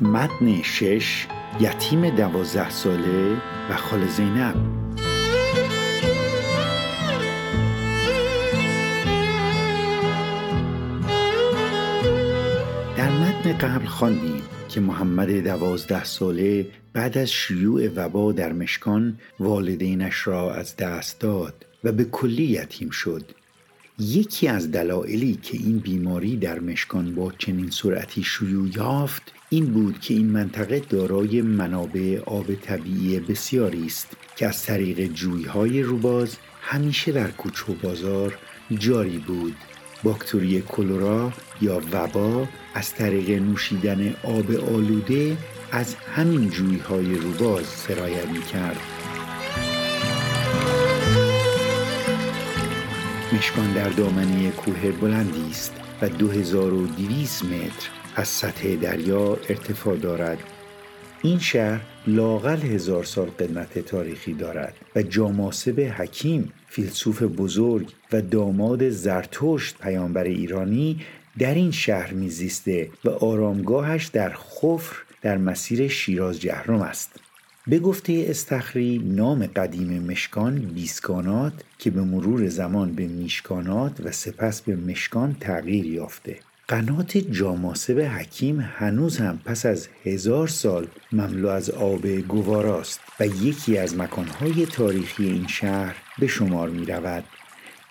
متن شش یتیم دوازده ساله و خال زینب. در متن قبل خواندیم که محمد دوازده ساله بعد از شیوع وبا در مشکان والدینش را از دست داد و به کلی یتیم شد. یکی از دلایلی که این بیماری در مشکان با چنین سرعتی شیوع یافت این بود که این منطقه دارای منابع آب طبیعی بسیاری است که از طریق جویهای روباز همیشه در کوچه بازار جاری بود باکتری کلورا یا وبا از طریق نوشیدن آب آلوده از همین جویهای روباز سرایت می کرد. مشکان در دامنه کوه بلندی است و 2200 متر از سطح دریا ارتفاع دارد. این شهر لاقل هزار سال قدمت تاریخی دارد و جاماسب حکیم فیلسوف بزرگ و داماد زرتشت پیامبر ایرانی در این شهر میزیسته و آرامگاهش در خفر در مسیر شیراز جهرم است. به گفته استخری نام قدیم مشکان بیسکانات که به مرور زمان به میشکانات و سپس به مشکان تغییر یافته قنات جاماسب حکیم هنوز هم پس از هزار سال مملو از آب گواراست و یکی از مکانهای تاریخی این شهر به شمار می رود.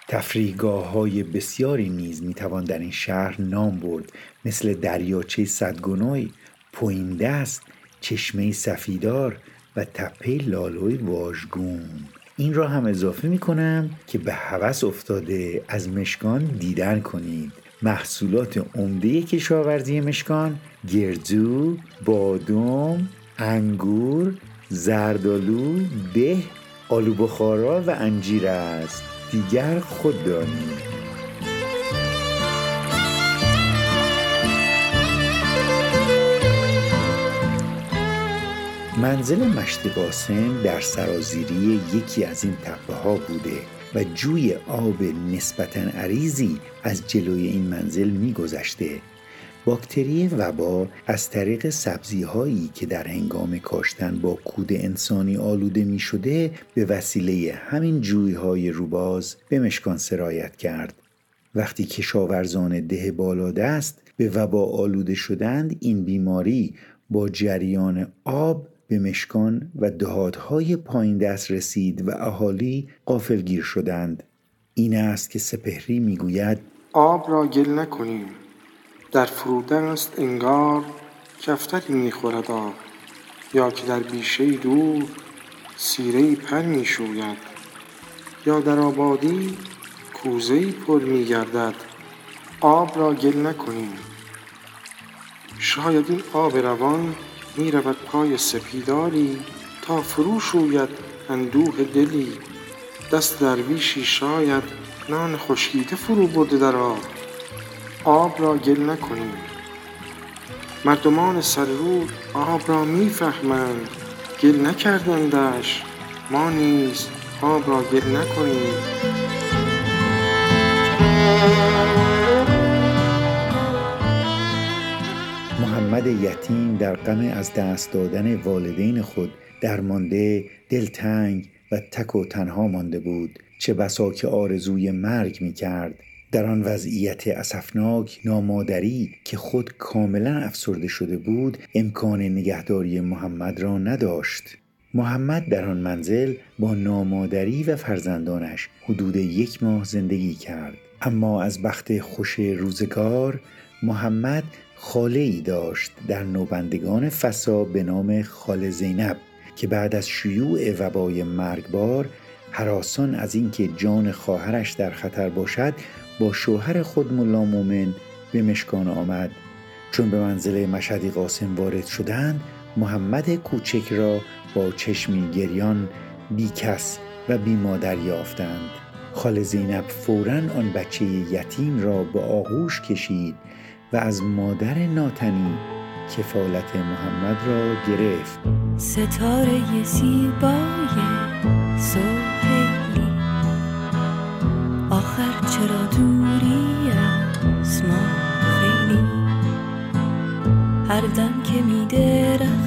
تفریگاه های بسیاری نیز می توان در این شهر نام برد مثل دریاچه صدگنوی، پویندست، چشمه سفیدار و تپه لالوی واژگون. این را هم اضافه می کنم که به هوس افتاده از مشکان دیدن کنید. محصولات عمده کشاورزی مشکان گردو، بادوم، انگور، زردالو، به، آلو بخارا و انجیر است. دیگر خود دانید. منزل مشت قاسم در سرازیری یکی از این تپه ها بوده و جوی آب نسبتا عریضی از جلوی این منزل میگذشته باکتری وبا از طریق سبزی هایی که در هنگام کاشتن با کود انسانی آلوده می شده به وسیله همین جوی های روباز به مشکان سرایت کرد. وقتی کشاورزان ده بالادست به وبا آلوده شدند این بیماری با جریان آب به مشکان و دهادهای پایین دست رسید و اهالی قافلگیر شدند. این است که سپهری می‌گوید آب را گل نکنیم. در فرودن است انگار کفتری می‌خورد آب. یا که در بیشه دور سیره پر می‌شوید. یا در آبادی کوزه پر میگردد. آب را گل نکنیم. شاید این آب روان می رود پای سپیداری تا فرو شوید اندوه دلی. دست درویشی شاید نان خشکیده فرو برده در آب. آب را گل نکنیم. مردمان سررود آب را می‌فهمند. گل نکردندش. ما نیز آب را گل نکنیم. محمد یتیم در غم از دست دادن والدین خود درمانده دلتنگ و تک و تنها مانده بود. چه بسا که آرزوی مرگ می کرد در آن وضعیت اسفناک نامادری که خود کاملا افسرده شده بود امکان نگهداری محمد را نداشت. محمد در آن منزل با نامادری و فرزندانش حدود یک ماه زندگی کرد. اما از بخت خوش روزگار محمد خاله ای داشت در نوبندگان فسا به نام خاله زینب که بعد از شیوع وبای مرگبار حراسان از اینکه جان خواهرش در خطر باشد با شوهر خود ملا مومن به مشکان آمد. چون به منزل مشهدی قاسم وارد شدند محمد کوچک را با چشمی گریان بی کس و بی مادر یافتند. خال زینب فورا آن بچه یتیم را به آغوش کشید و از مادر ناتنی کفالت محمد را گرفت. ستاره زیبای سوهیلی آخر چرا دوری از ما خیلی؟ هر آدم که میدرخشی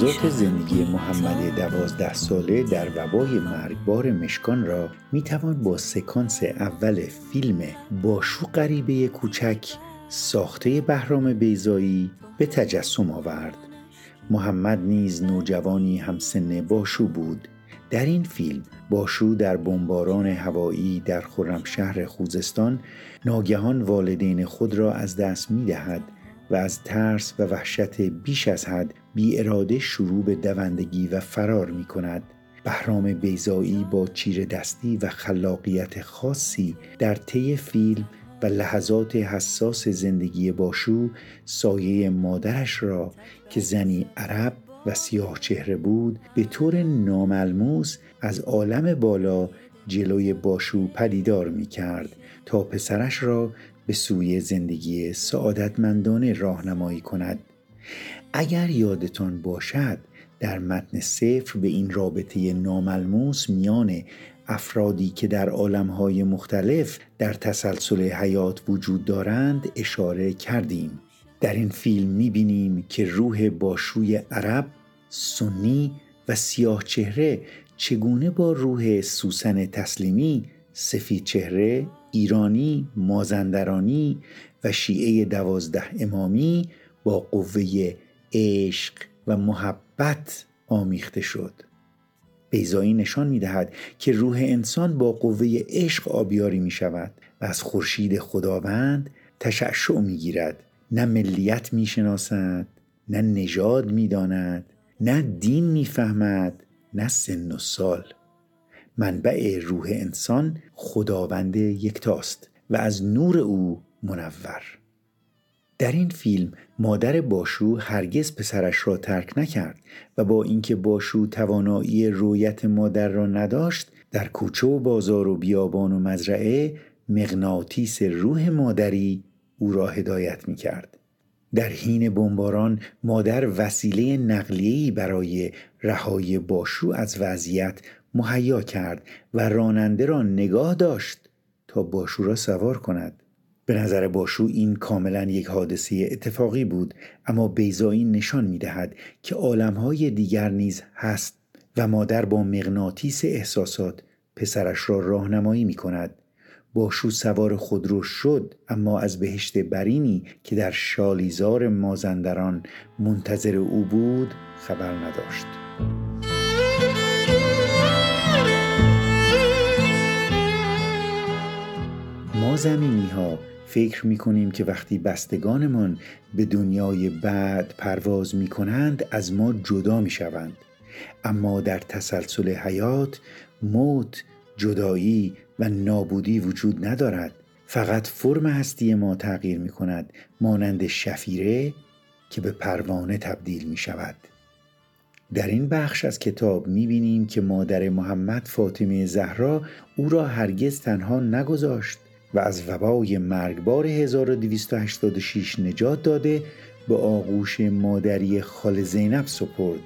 لحظات زندگی محمد دوازده ساله در وبای مرگبار مشکان را می توان با سکانس اول فیلم باشو غریبه کوچک ساخته بهرام بیزایی به تجسم آورد. محمد نیز نوجوانی همسن باشو بود. در این فیلم باشو در بمباران هوایی در خرمشهر خوزستان ناگهان والدین خود را از دست می دهد و از ترس و وحشت بیش از حد بی اراده شروع به دوندگی و فرار می کند. بهرام بیزایی با چیر دستی و خلاقیت خاصی در طی فیلم و لحظات حساس زندگی باشو سایه مادرش را که زنی عرب و سیاه چهره بود به طور ناملموس از عالم بالا جلوی باشو پدیدار می کرد تا پسرش را به سوی زندگی سعادتمندانه راهنمایی کند. اگر یادتان باشد در متن صفر به این رابطه ناملموس میان افرادی که در عالمهای مختلف در تسلسل حیات وجود دارند اشاره کردیم. در این فیلم می‌بینیم که روح باشوی عرب، سنی و سیاه چهره چگونه با روح سوسن تسلیمی، سفید چهره، ایرانی، مازندرانی و شیعه دوازده امامی با قوه عشق و محبت آمیخته شد. بیزایی نشان می دهد که روح انسان با قوه عشق آبیاری می شود و از خورشید خداوند تشعشع می گیرد نه ملیت می شناسد نه نژاد می داند نه دین می فهمد نه سن و سال منبع روح انسان خداوند یکتاست و از نور او منور در این فیلم مادر باشو هرگز پسرش را ترک نکرد و با اینکه باشو توانایی رویت مادر را نداشت در کوچه و بازار و بیابان و مزرعه مغناطیس روح مادری او را هدایت می کرد. در حین بمباران مادر وسیله نقلیه‌ای برای رهایی باشو از وضعیت مهیا کرد و راننده را نگاه داشت تا باشو را سوار کند. به نظر باشو این کاملا یک حادثه اتفاقی بود اما بیزایی نشان می دهد که عالمهای دیگر نیز هست و مادر با مغناطیس احساسات پسرش را راهنمایی می کند باشو سوار خودرو شد اما از بهشت برینی که در شالیزار مازندران منتظر او بود خبر نداشت. زمینی ها فکر می کنیم که وقتی بستگانمان به دنیای بعد پرواز می کنند از ما جدا می شوند. اما در تسلسل حیات موت، جدایی و نابودی وجود ندارد. فقط فرم هستی ما تغییر می کند مانند شفیره که به پروانه تبدیل می شود در این بخش از کتاب می بینیم که مادر محمد فاطمه زهرا او را هرگز تنها نگذاشت. و از وبای مرگبار 1286 نجات داده به آغوش مادری خال زینب سپرد.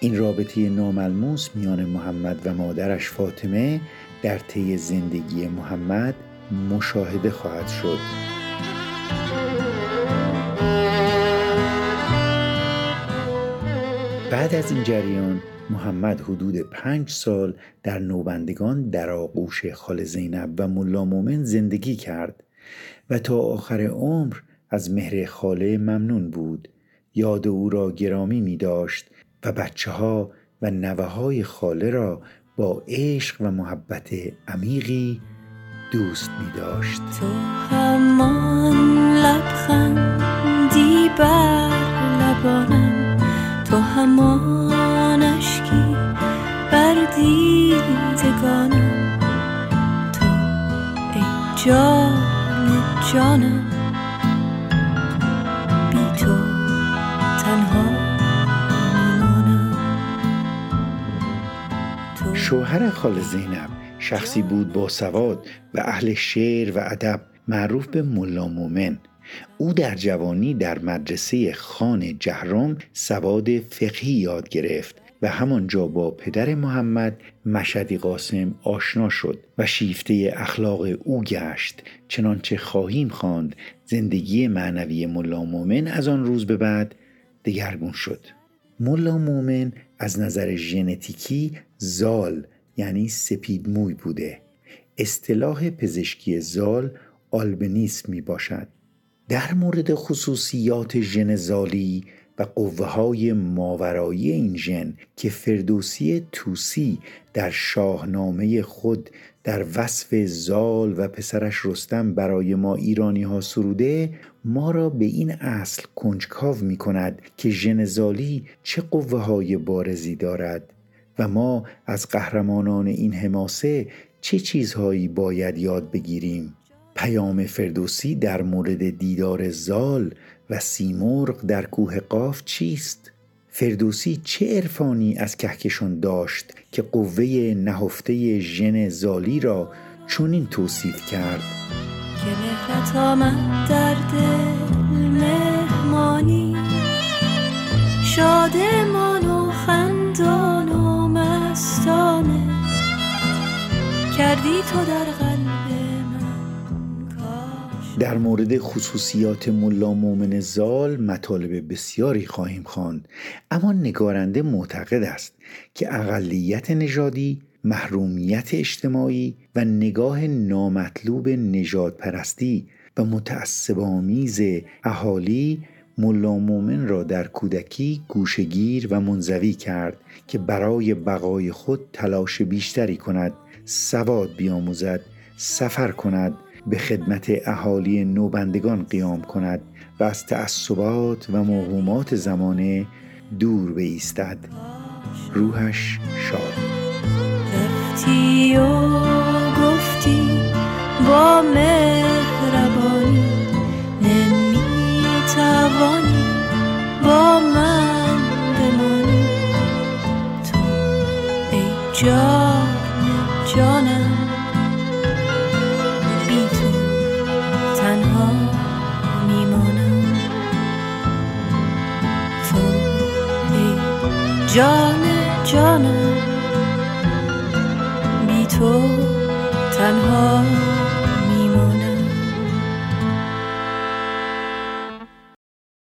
این رابطه ناملموس میان محمد و مادرش فاطمه در طی زندگی محمد مشاهده خواهد شد. بعد از این جریان محمد حدود پنج سال در نوبندگان در آغوش خال زینب و ملا مومن زندگی کرد و تا آخر عمر از مهر خاله ممنون بود. یاد او را گرامی می داشت و بچه ها و نوه های خاله را با عشق و محبت عمیقی دوست می داشت. تو همان لبخندی بر لبانم. جان جانم. بی تو تنها شوهر خال زینب شخصی بود با سواد و اهل شعر و ادب معروف به ملا مومن. او در جوانی در مدرسه خان جهرم سواد فقهی یاد گرفت. و همانجا با پدر محمد مشدی قاسم آشنا شد و شیفته اخلاق او گشت. چنانچه خواهیم خواند زندگی معنوی ملا مومن از آن روز به بعد دگرگون شد. ملا مومن از نظر ژنتیکی زال یعنی سپید موی بوده. اصطلاح پزشکی زال آلبنیس می باشد در مورد خصوصیات ژن زالی و قوه های ماورایی این ژن که فردوسی توسی در شاهنامه خود در وصف زال و پسرش رستم برای ما ایرانی ها سروده ما را به این اصل کنجکاو می کند که ژن زالی چه قوه های بارزی دارد و ما از قهرمانان این حماسه چه چیزهایی باید یاد بگیریم. پیام فردوسی در مورد دیدار زال و سیمرغ در کوه قاف چیست؟ فردوسی چه عرفانی از کهکشان داشت که قوه نهفته ژن زالی را چنین توصیف کرد که مهرت آمد در دل مهمانی شادمان و خندان و مستانه کردی تو در در مورد خصوصیات ملا مومن زال مطالب بسیاری خواهیم خواند. اما نگارنده معتقد است که اقلیت نژادی محرومیت اجتماعی و نگاه نامطلوب نجات پرستی و متعصبامیز اهالی ملا مومن را در کودکی گوشگیر و منزوی کرد که برای بقای خود تلاش بیشتری کند سواد بیاموزد سفر کند به خدمت اهالی نوبندگان قیام کند و از تعصبات و موهومات زمانه دور بایستد روحش شاد. رفتی و گفتی با مهربانی نمی‌توانی با من بمانی. تو ای جان جانم